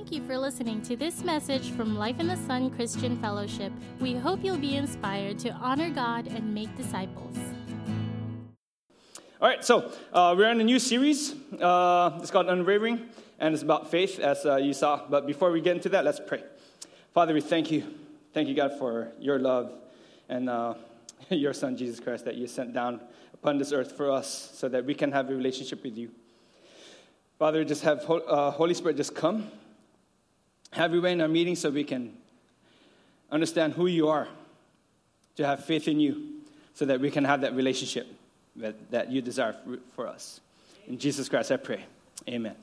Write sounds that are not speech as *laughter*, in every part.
Thank you for listening to this message from Life in the Sun Christian Fellowship. We hope you'll be inspired to honor God and make disciples. All right, so uh, we're in a new series. Uh, it's called Unwavering, and it's about faith, as uh, you saw. But before we get into that, let's pray. Father, we thank you. Thank you, God, for your love and uh, *laughs* your Son, Jesus Christ, that you sent down upon this earth for us so that we can have a relationship with you. Father, just have uh, Holy Spirit just come. Have way in our meeting so we can understand who you are, to have faith in you, so that we can have that relationship that, that you desire for us. In Jesus Christ, I pray. Amen.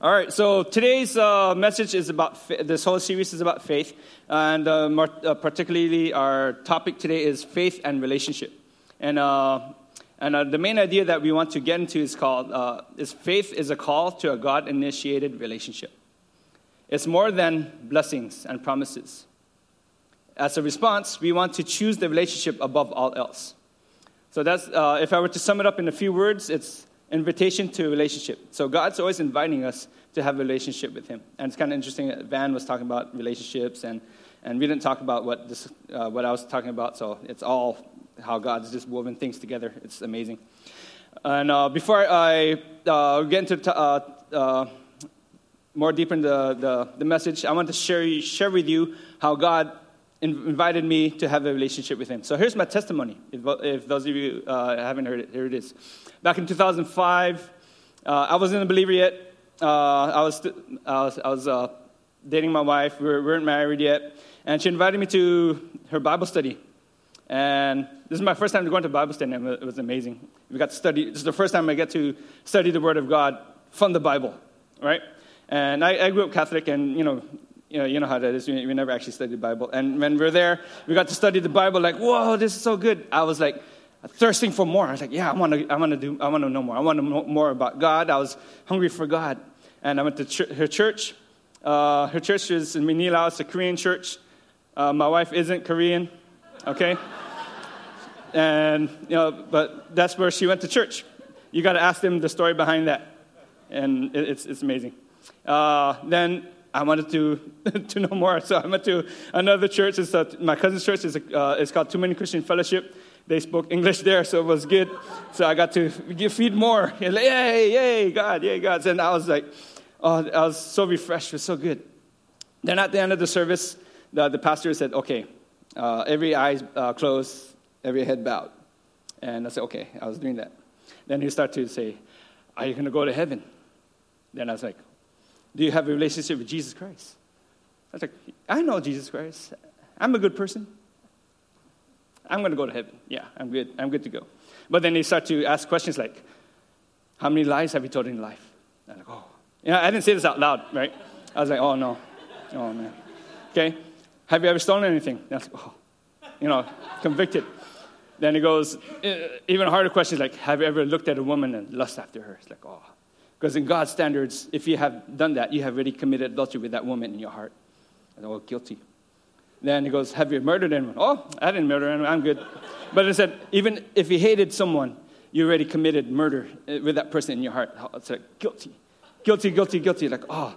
All right, so today's uh, message is about this whole series is about faith, and uh, uh, particularly our topic today is faith and relationship. And uh, and uh, the main idea that we want to get into is called uh, is faith is a call to a God initiated relationship. It's more than blessings and promises. As a response, we want to choose the relationship above all else. So that's, uh, if I were to sum it up in a few words, it's invitation to relationship. So God's always inviting us to have a relationship with Him. And it's kind of interesting that Van was talking about relationships, and, and we didn't talk about what, this, uh, what I was talking about, so it's all how God's just woven things together. It's amazing. And uh, before I uh, get into t- uh, uh, more deeper in the, the, the, message, I want to share, share with you how God invited me to have a relationship with him. So here's my testimony. If, if those of you uh, haven't heard it, here it is. Back in 2005, uh, I wasn't a believer yet. Uh, I was, I was, I was uh, dating my wife. We weren't married yet. And she invited me to her Bible study. And this is my first time going to Bible study, and it was amazing. We got to study. This is the first time I get to study the Word of God from the Bible, right? And I, I grew up Catholic, and you know, you know, you know how that is. We, we never actually studied the Bible. And when we were there, we got to study the Bible. Like, whoa, this is so good. I was like thirsting for more. I was like, yeah, I want to, I want to do, I want to know more. I want to know more about God. I was hungry for God, and I went to ch- her church. Uh, her church is in Manila. It's a Korean church. Uh, my wife isn't Korean, okay? and you know, but that's where she went to church. You got to ask them the story behind that, and it's it's amazing. Uh, then I wanted to, *laughs* to know more. So I went to another church. It's a, my cousin's church. is uh, it's called Too Many Christian Fellowship. They spoke English there, so it was good. So I got to feed more. Like, *laughs* yay, yay, God, yay, God. And I was like, oh, I was so refreshed. It was so good. Then at the end of the service, the, the pastor said, okay, uh, every eye uh, closed, every head bowed. And I said, okay, I was doing that. Then he started to say, are you going to go to heaven? Then I was like, do you have a relationship with Jesus Christ? I was like, I know Jesus Christ. I'm a good person. I'm going to go to heaven. Yeah, I'm good. I'm good to go. But then they start to ask questions like, how many lies have you told in life? I'm like, oh. Yeah, I didn't say this out loud, right? I was like, oh, no. Oh, man. Okay. Have you ever stolen anything? I was like, oh. You know, convicted. Then he goes, even harder questions like, have you ever looked at a woman and lust after her? It's like, oh. Because in God's standards, if you have done that, you have already committed adultery with that woman in your heart. And oh, guilty. Then he goes, Have you murdered anyone? Oh, I didn't murder anyone. I'm good. but he said, Even if you hated someone, you already committed murder uh, with that person in your heart. It's like, guilty. Guilty, guilty, guilty. Like, oh,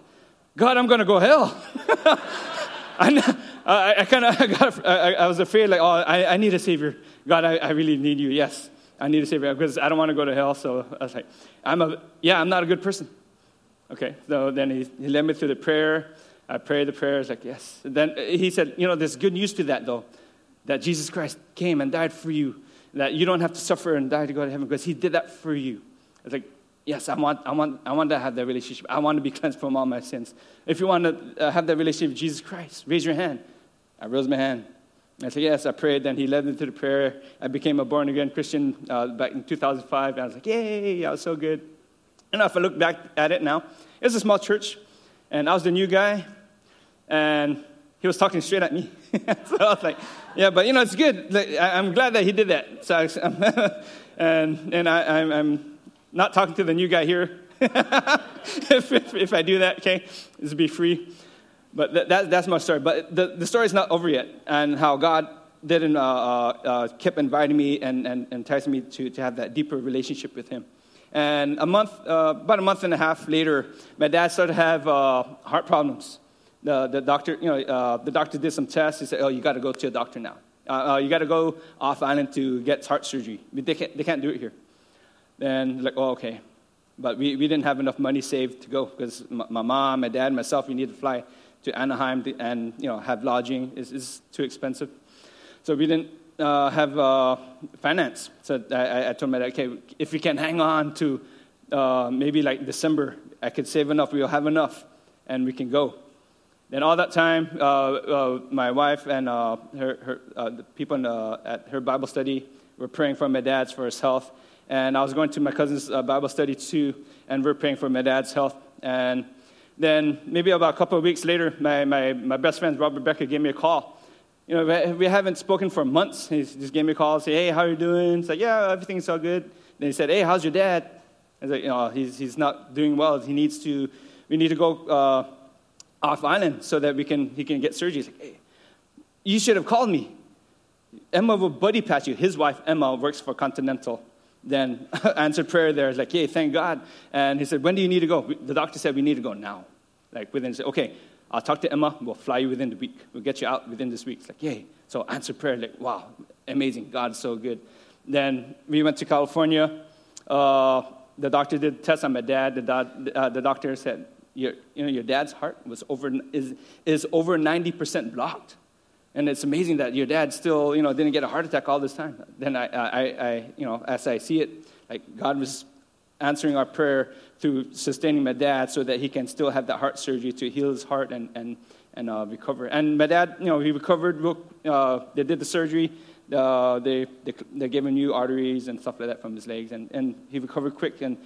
God, I'm going to go hell. *laughs* I, I, *laughs* I kind of I, I, was afraid, like, oh, I, I need a savior. God, I, I really need you. Yes. I need to save because I don't want to go to hell. So I was like, I'm a, yeah, I'm not a good person. Okay, so then he, he led me through the prayer. I prayed the prayer. I was like, yes. And then he said, you know, there's good news to that, though, that Jesus Christ came and died for you, that you don't have to suffer and die to go to heaven because he did that for you. I was like, yes, I want, I want, I want to have that relationship. I want to be cleansed from all my sins. If you want to uh, have that relationship with Jesus Christ, raise your hand. I rose my hand. I said, Yes, I prayed. Then he led me to the prayer. I became a born again Christian uh, back in 2005. And I was like, Yay, I was so good. And if I look back at it now, it's a small church, and I was the new guy, and he was talking straight at me. *laughs* so I was like, Yeah, but you know, it's good. I, am glad that he did that. So I, *laughs* and and I, am not talking to the new guy here. *laughs* if, if, if I do that, okay, this will be free. But that, that, that's my story. But the, the story is not over yet, and how God didn't uh, uh, uh, inviting me and, and, and enticing me to, to have that deeper relationship with Him. And a month, uh, about a month and a half later, my dad started to have uh, heart problems. The, the doctor, you know, uh, the doctor did some tests. He said, "Oh, you got to go to a doctor now. Uh, uh, you got to go off island to get heart surgery. They can't, they can't do it here." Then, like, oh, okay. But we, we didn't have enough money saved to go because my, my mom, my dad, myself, we needed to fly to Anaheim and you know have lodging. is is too expensive. So we didn't uh, have uh, finance. So I, I, told my dad, okay, if we can hang on to uh, maybe like December, I could save enough, we'll have enough, and we can go. Then all that time, uh, uh, my wife and uh, her, her the people at her Bible study were praying for my dad's for his health. And I was going to my cousin's Bible study too, and we're praying for my dad's health. And then maybe about a couple of weeks later, my, my, my best friend, Robert Becker, gave me a call you know, we haven't spoken for months. He just gave me a call said, hey, how are you doing? It's like, yeah, everything's all good. Then he said, hey, how's your dad? I was like, you know, he's, he's not doing well. He needs to, we need to go uh, off island so that we can, he can get surgery. He's like, hey, you should have called me. Emma will buddy pass you. His wife, Emma, works for Continental. Then *laughs* answered prayer there. Like, yay, thank God. And he said, when do you need to go? The doctor said, we need to go now. Like within, okay, I'll talk to Emma. We'll fly you within the week. We'll get you out within this week. It's like, yay. So answer prayer, like, wow, amazing. God's so good. Then we went to California. Uh, the doctor did test on my dad. The, do- uh, the doctor said, your, you know, your dad's heart was over, is, is over 90% blocked. And it's amazing that your dad still, you know, didn't get a heart attack all this time. Then I, I, I you know, as I see it, like God was answering our prayer through sustaining my dad so that he can still have that heart surgery to heal his heart and, and, and uh, recover. And my dad, you know, he recovered. Uh, they did the surgery. Uh, they, they, they gave him new arteries and stuff like that from his legs. And, and he recovered quick. And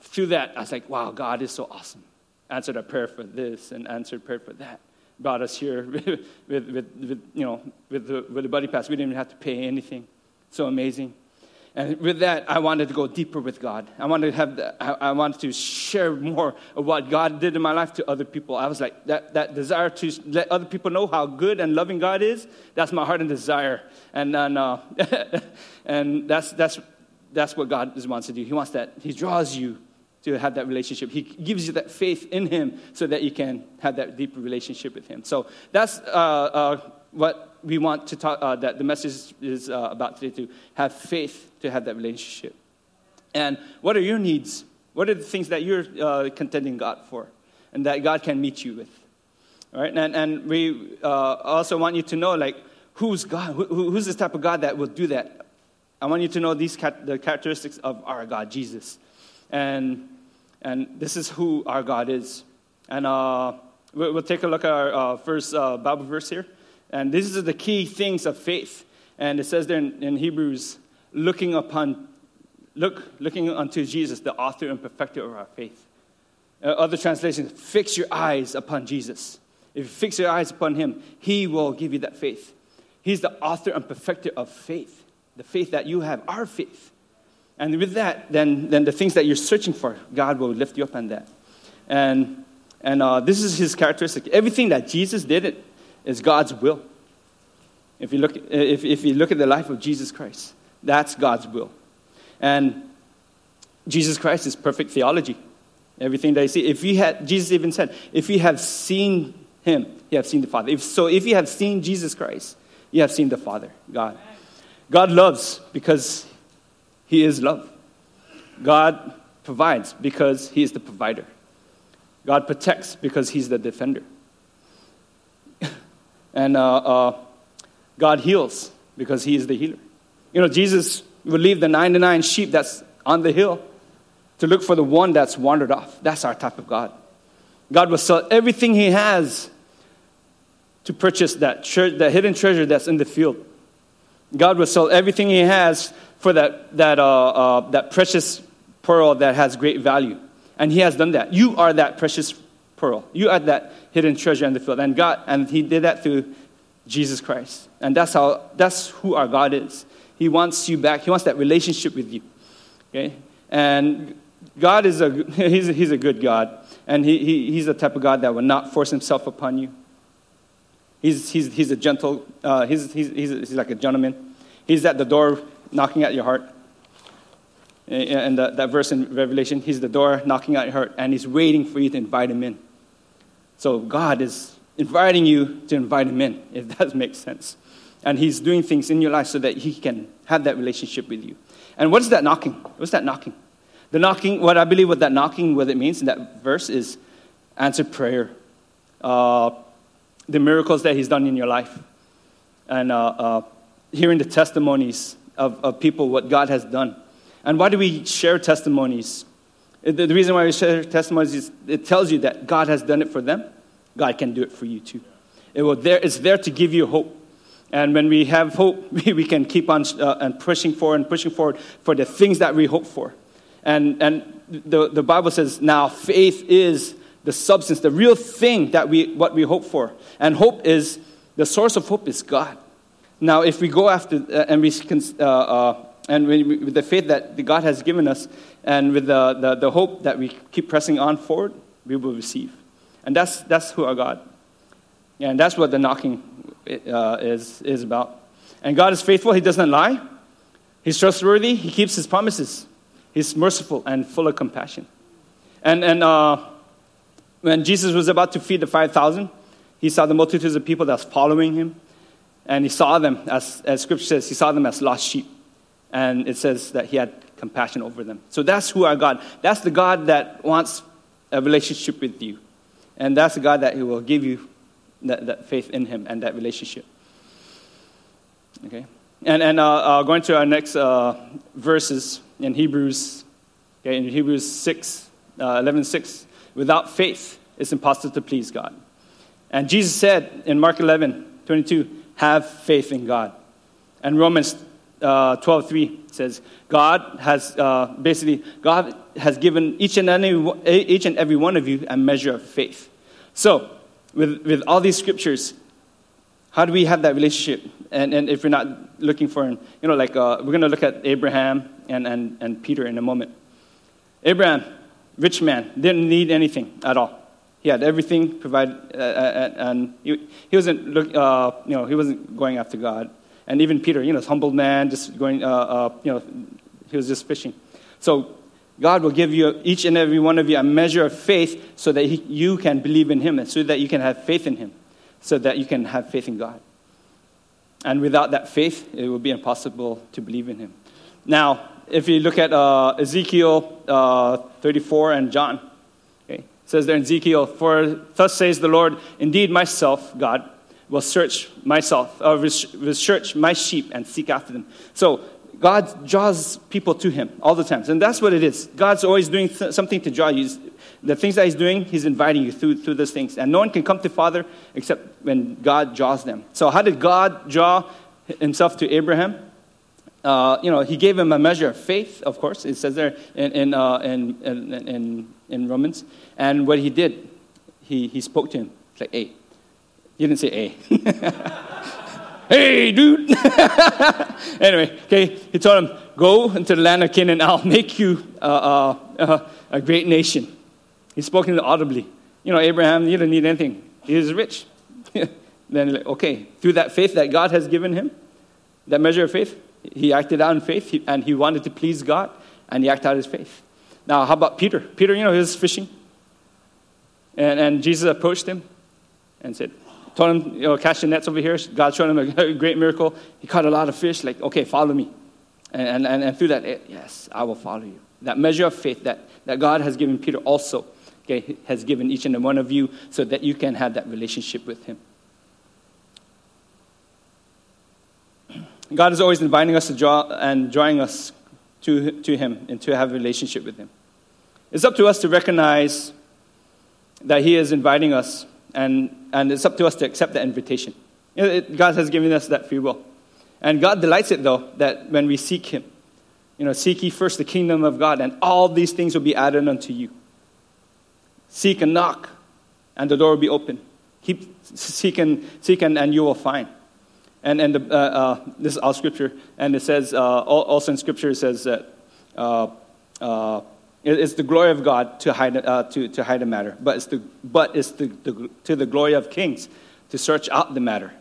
through that, I was like, wow, God is so awesome. Answered a prayer for this and answered prayer for that. Brought us here *laughs* with, with, with, you know, with the, with the buddy pass. We didn't even have to pay anything. So amazing. And with that, I wanted to go deeper with God. I wanted to have, the, I, I wanted to share more of what God did in my life to other people. I was like, that, that desire to let other people know how good and loving God is, that's my heart and desire. And, and, uh, *laughs* and that's, that's, that's what God wants to do. He wants that, He draws you to have that relationship. He gives you that faith in Him so that you can have that deep relationship with Him. So that's uh, uh, what we want to talk, uh, that the message is uh, about today to have faith to have that relationship. And what are your needs? What are the things that you're uh, contending God for and that God can meet you with? All right? And, and we uh, also want you to know, like, who's God? Who, who's this type of God that will do that? I want you to know these the characteristics of our God, Jesus. And, and this is who our God is. And uh, we'll take a look at our uh, first Bible verse here. And these are the key things of faith. And it says there in, in Hebrews, looking upon, look, looking unto Jesus, the author and perfecter of our faith. Uh, other translations, fix your eyes upon Jesus. If you fix your eyes upon him, he will give you that faith. He's the author and perfecter of faith, the faith that you have, our faith. And with that, then, then the things that you're searching for, God will lift you up on that. And, and uh, this is his characteristic. Everything that Jesus did, is God's will. If you, look, if, if you look at the life of Jesus Christ, that's God's will. And Jesus Christ is perfect theology. Everything that you see. If you had, Jesus even said, if you have seen him, you have seen the Father. If, so if you have seen Jesus Christ, you have seen the Father, God. God loves because he is love. God provides because he is the provider. God protects because he's the defender. *laughs* And uh, uh, God heals because He is the healer. You know, Jesus would leave the 99 sheep that's on the hill to look for the one that's wandered off. That's our type of God. God will sell everything He has to purchase that, tre- that hidden treasure that's in the field. God will sell everything He has for that, that, uh, uh, that precious pearl that has great value. And He has done that. You are that precious pearl. You are that hidden treasure in the field. And God, and He did that through Jesus Christ. And that's how that's who our God is. He wants you back. He wants that relationship with you. Okay? And God is a *laughs* he's a, he's a good God. And he, he, he's the type of God that will not force himself upon you. He's, he's, he's a gentle, uh, he's, he's, he's, he's like a gentleman. He's at the door knocking at your heart. And that, verse in Revelation, He's the door knocking at your heart, and He's waiting for you to invite Him in. So God is inviting you to invite Him in, if *laughs* that makes sense. And He's doing things in your life so that He can have that relationship with you. And what is that knocking? What's that knocking? The knocking, what I believe what that knocking, what it means in that verse is answered prayer. Uh, the miracles that He's done in your life. And uh, uh, hearing the testimonies of, of people, what God has done. And why do we share testimonies? The, reason why we share testimonies is it tells you that God has done it for them. God can do it for you too. It will there, it's there to give you hope. And when we have hope, *laughs* we, we can keep on uh, and pushing forward and pushing forward for the things that we hope for. And, and the, the Bible says now faith is the substance, the real thing that we, what we hope for. And hope is, the source of hope is God. Now, if we go after, uh, and we uh, uh, and we, with the faith that God has given us, and with the, the, the, hope that we keep pressing on forward, we will receive. And that's, that's who our God. And that's what the knocking uh, is, is about. And God is faithful, He doesn't lie. He's trustworthy, He keeps His promises. He's merciful and full of compassion. And, and uh, when Jesus was about to feed the 5,000, he saw the multitudes of people that's following him. And he saw them, as, as scripture says, he saw them as lost sheep. And it says that he had compassion over them. So that's who our God. That's the God that wants a relationship with you. And that's the God that he will give you that, that faith in him and that relationship. Okay? And, and uh, uh, going to our next uh, verses in Hebrews, okay, in Hebrews 6, uh, 11 6, without faith, it's impossible to please God. And Jesus said in Mark 11, 22, have faith in God. And Romans uh, 12, 3 says, God has uh, basically, God has given each and, any, each and every one of you a measure of faith. So, with, with all these scriptures, how do we have that relationship? And, and if we're not looking for, an, you know, like uh, we're going to look at Abraham and, and, and Peter in a moment. Abraham, rich man, didn't need anything at all. He had everything provided, uh, uh, uh, and he, he wasn't, look, uh, you know, he wasn't going after God. And even Peter, you know, humble man, just going, uh, uh, you know, he was just fishing. So God will give you, each and every one of you, a measure of faith so that he, you can believe in Him and so that you can have faith in Him, so that you can have faith in God. And without that faith, it will be impossible to believe in Him. Now, if you look at Ezekiel uh, 34 and John, says there in Ezekiel, For thus says the Lord, indeed myself, God, will search myself, uh, will search my sheep and seek after them. So God draws people to Him all the times. And that's what it is. God's always doing th- something to draw you. The things that He's doing, He's inviting you through, through those things. And no one can come to Father except when God draws them. So, how did God draw Himself to Abraham? Uh, you know, He gave him a measure of faith, of course. It says there in, in, uh, in, in, in, Romans. And what He did, He, he spoke to him. like, hey. He didn't say, hey. *laughs* hey, dude. *laughs* anyway, okay, he told him, go into the land of Canaan, I'll make you uh, uh, uh, a great nation. He spoke to him audibly. You know, Abraham, you don't need anything. He is rich. *laughs* then, okay, through that faith that God has given him, that measure of faith, he acted out in faith, and he wanted to please God, and he acted out his faith. Now, how about Peter? Peter, you know, he was fishing. And, and Jesus approached him and said, told him, you know, catch the nets over here. God showed him a *laughs* great miracle. He caught a lot of fish. Like, okay, follow me. And, and, and through that, eh, yes, I will follow you. That measure of faith that, that God has given Peter also okay, has given each and one of you so that you can have that relationship with him. God is always inviting us to draw and drawing us to, to him and to have a relationship with him. It's up to us to recognize that he is inviting us and, and it's up to us to accept that invitation. You know, it, God has given us that free will. And God delights it, though, that when we seek Him, you know, seek ye first the kingdom of God, and all these things will be added unto you. Seek and knock, and the door will be open. Keep seeking, seek and, and you will find. And, and the, uh, uh, this is all scripture, and it says, uh, also in scripture, it says that uh, uh, it's the glory of God to hide, to, to hide a matter, but it's, the, but it's the, the, to the glory of kings to search out the matter.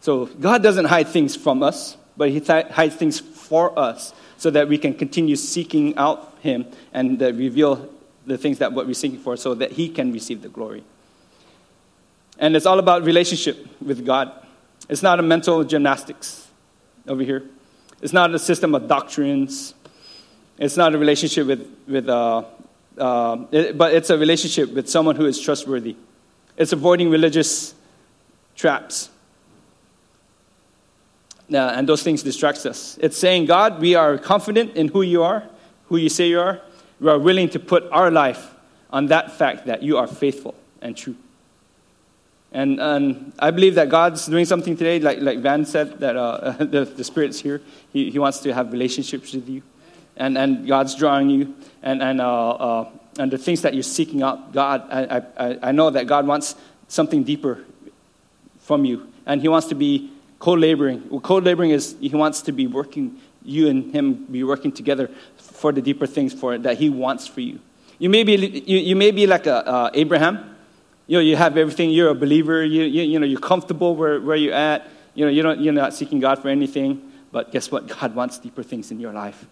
So God doesn't hide things from us. but He th- hides things for us so that we can continue seeking out Him and reveal the things that what we're seeking for so that He can receive the glory. And it's all about relationship with God. It's not a mental gymnastics over here. It's not a system of doctrines. It's not a relationship with, with uh, uh, it, but it's a relationship with someone who is trustworthy. It's avoiding religious traps. Uh, and those things distract us. It's saying, God, we are confident in who you are, who you say you are. We are willing to put our life on that fact that you are faithful and true. And, and I believe that God's doing something today, like, like Van said, that uh, *laughs* the, the Spirit's here. He, he wants to have relationships with you. And, and God's drawing you. And, and, uh, uh, and the things that you're seeking out, God, I, I, I know that God wants something deeper from you. And He wants to be co laboring. Well, co laboring is He wants to be working, you and Him be working together for the deeper things for that He wants for you. You may be, you, you may be like a, uh, Abraham you know, you have everything. You're a believer. You, you, you know, you're comfortable where, where you're at. You know, you don't, you're not seeking God for anything. But guess what? God wants deeper things in your life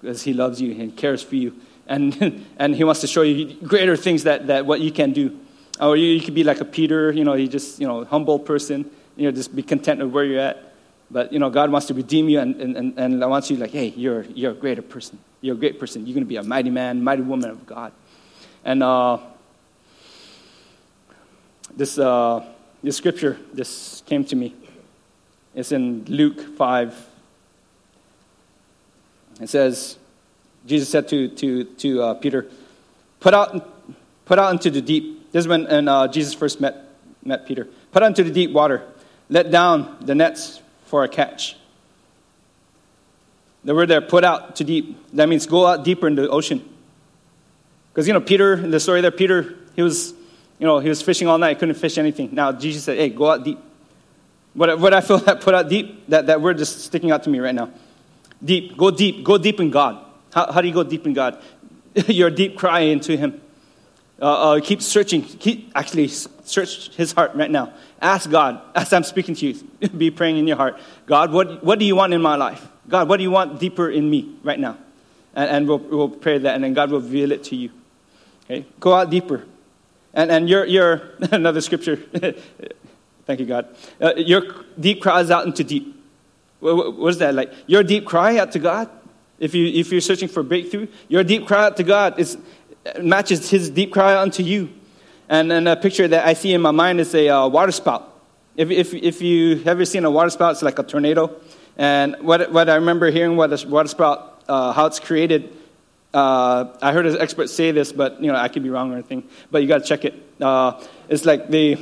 because He loves you and cares for you. And, *laughs* and He wants to show you greater things that, that what you can do. Or you, you could be like a Peter, you know, you just, you know, humble person. You know, just be content with where you're at. But, you know, God wants to redeem you and, and, and wants you like, hey, you're, you're a greater person. You're a great person. You're going to be a mighty man, mighty woman of God. And, uh, this, uh, this scripture, this came to me. It's in Luke 5. It says, Jesus said to, to, to uh, Peter, put out, put out into the deep. This is when and, uh, Jesus first met, met Peter. Put out into the deep water. Let down the nets for a catch. The word there, put out to deep, that means go out deeper in the ocean. Because, you know, Peter, in the story there, Peter, he was you know, he was fishing all night, couldn't fish anything. Now Jesus said, hey, go out deep. What, what I feel *laughs* that put out deep, that, that word just sticking out to me right now. Deep, go deep, go deep in God. How, how do you go deep in God? *laughs* Your deep cry into Him. Uh, uh, keep searching. Keep actually search His heart right now. Ask God as I'm speaking to you. *laughs* be praying in your heart. God, what, what do you want in my life? God, what do you want deeper in me right now? And, and we'll, we'll pray that, and then God will reveal it to you. Okay, go out deeper. And, and your, your, *laughs* another scripture, *laughs* thank you, God. Uh, your deep cries out into deep. What, what is that like? Your deep cry out to God? If, you, if you're searching for breakthrough, your deep cry out to God is, matches his deep cry out unto you. And, and a picture that I see in my mind is a uh, water spout. If, if, if you ever seen a water spout, it's like a tornado. And what, what I remember hearing what a water spout, uh, how it's created, uh, I heard an expert say this, but you know I could be wrong or anything. But you got to check it. Uh, it's like the,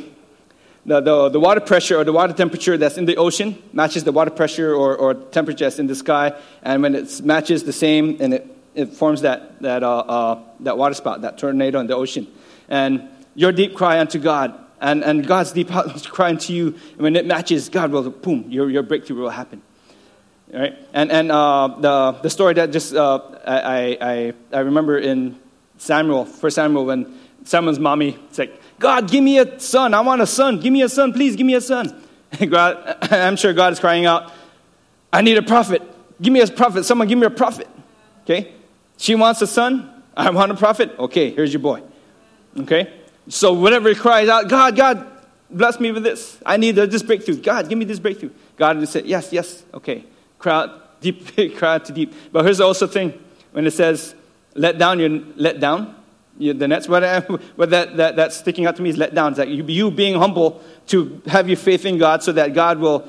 the, the, the, water pressure or the water temperature that's in the ocean matches the water pressure or, or temperature that's in the sky, and when it matches the same, and it, it forms that that uh, uh, that water spout, that tornado in the ocean. And your deep cry unto God, and, and God's deep *laughs* cry unto you, and when it matches, God will boom, your your breakthrough will happen. Right? And, and uh, the, the story that just uh, I, I, I remember in Samuel, First Samuel, when Samuel's mommy said, God, give me a son. I want a son. Give me a son. Please give me a son. *laughs* God, *laughs* I'm sure God is crying out, I need a prophet. Give me a prophet. Someone give me a prophet. Okay? She wants a son. I want a prophet. Okay, here's your boy. Okay? So whenever he cries out, God, God, bless me with this. I need this breakthrough. God, give me this breakthrough. God would say, Yes, yes, okay crowd deep, *laughs* crowd to deep. But here's the also thing when it says, let down, you're let down. You, the nets, what, I, *laughs* what that, that, that's sticking out to me is let down. It's like you, you being humble to have your faith in God so that God will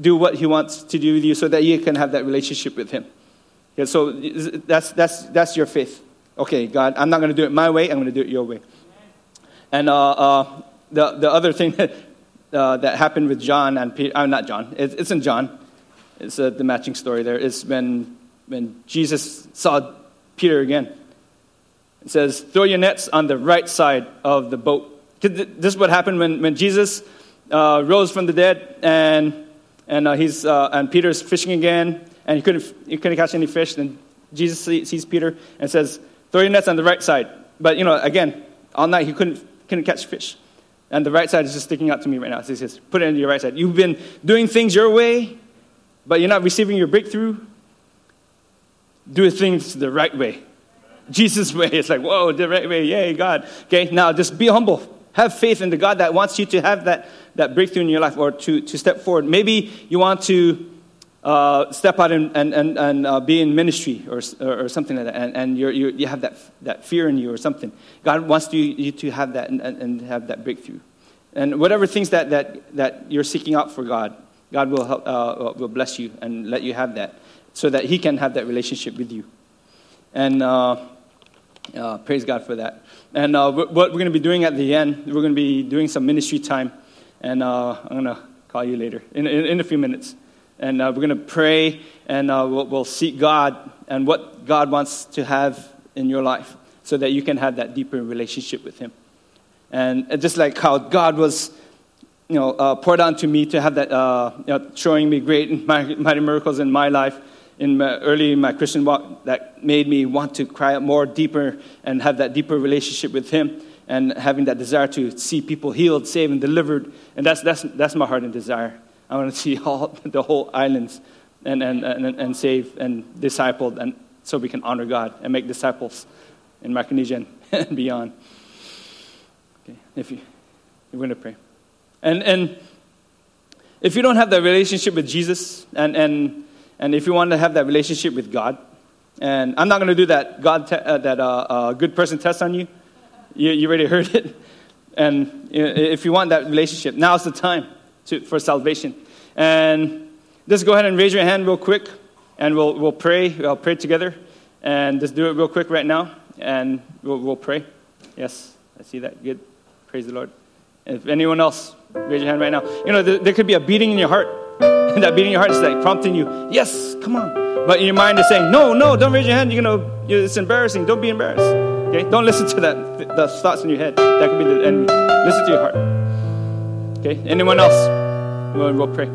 do what He wants to do with you so that you can have that relationship with Him. Yeah, so that's, that's, that's your faith. Okay, God, I'm not going to do it my way, I'm going to do it your way. And uh, uh, the, the other thing *laughs* that, uh, that happened with John and Peter, uh, not John, it's, it's in John, it's uh, the matching story there. Is when, when Jesus saw Peter again. It says, Throw your nets on the right side of the boat. This is what happened when, when Jesus uh, rose from the dead and, and, uh, he's, uh, and Peter's fishing again and he couldn't, he couldn't catch any fish. Then Jesus sees Peter and says, Throw your nets on the right side. But, you know, again, all night he couldn't, couldn't catch fish. And the right side is just sticking out to me right now. So he says, Put it on your right side. You've been doing things your way, but you're not receiving your breakthrough, do things the right way. Jesus' way. It's like, whoa, the right way. Yay, God. Okay, now just be humble. Have faith in the God that wants you to have that, that breakthrough in your life or to, to step forward. Maybe you want to uh, step out and, and, and, and uh, be in ministry or, or, something like that, and, and you're, you have that, that fear in you or something. God wants you, you to have that and, and have that breakthrough. And whatever things that, that, that you're seeking out for God, God will, help, uh, will bless you and let you have that so that He can have that relationship with you. And uh, uh, praise God for that. And uh, what we're going to be doing at the end, we're going to be doing some ministry time. And uh, I'm going to call you later in, in, in a few minutes. And uh, we're going to pray and uh, we'll, we'll seek God and what God wants to have in your life so that you can have that deeper relationship with Him. And just like how God was you know, uh, poured onto me to have that, uh, you know, showing me great *laughs* mighty miracles in my life, in my, early in my Christian walk, that made me want to cry out more deeper and have that deeper relationship with Him, and having that desire to see people healed, saved, and delivered. And that's, that's, that's my heart and desire. I want to see *laughs* all *laughs* the whole islands and, and, and, and saved and discipled, and so we can honor God and make disciples in Micronesia and beyond. Okay, if you, you're going to pray. And, and if you don't have that relationship with Jesus, and, and, and if you want to have that relationship with God, and I'm not going to do that God te- uh, that uh, uh, good person test on you. you. You already *laughs* heard it. And if you want that relationship, now's the time to, for salvation. And just go ahead and raise your hand real quick, and we'll, we'll pray. We'll pray together. And just do it real quick right now, and we'll, we'll pray. Yes, I see that. Good. Praise the Lord. If anyone else, raise your hand right now. You know, there, there could be a beating in your heart. *laughs* That beating in your heart is like prompting you, yes, come on. But your mind is saying, no, no, don't raise your hand. You're gonna, it's embarrassing. Don't be embarrassed. Okay? Don't listen to that, the thoughts in your head. That could be the enemy. Listen to your heart. Okay? Anyone else? We'll, we'll pray.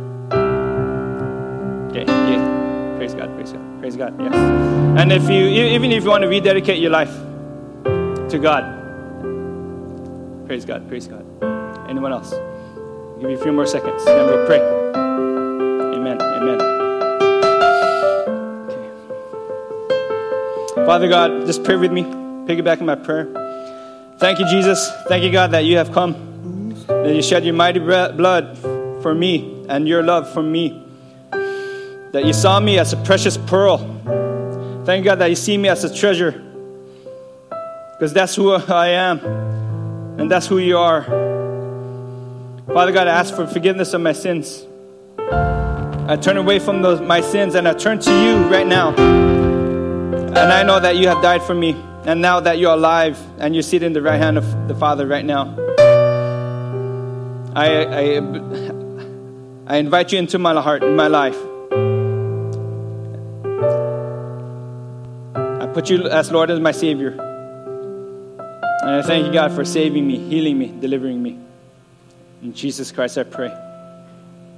Okay, yeah. Praise God, praise God, praise God, yes. And if you, even if you want to rededicate your life to God, praise God, praise God. Anyone else? Give you a few more seconds, and we'll pray. Amen. Amen. Okay. Father God, just pray with me. Piggyback in my prayer. Thank you, Jesus. Thank you, God, that you have come. That you shed your mighty blood for me and your love for me. That you saw me as a precious pearl. Thank God that you see me as a treasure. Because that's who I am. And that's who you are. Father God, I ask for forgiveness of my sins. I turn away from those, my sins and I turn to you right now. And I know that you have died for me. And now that you're alive and you're seated in the right hand of the Father right now, I, I, I invite you into my heart, in my life. I put you as Lord as my Savior. And I thank you, God, for saving me, healing me, delivering me. In Jesus Christ, I pray.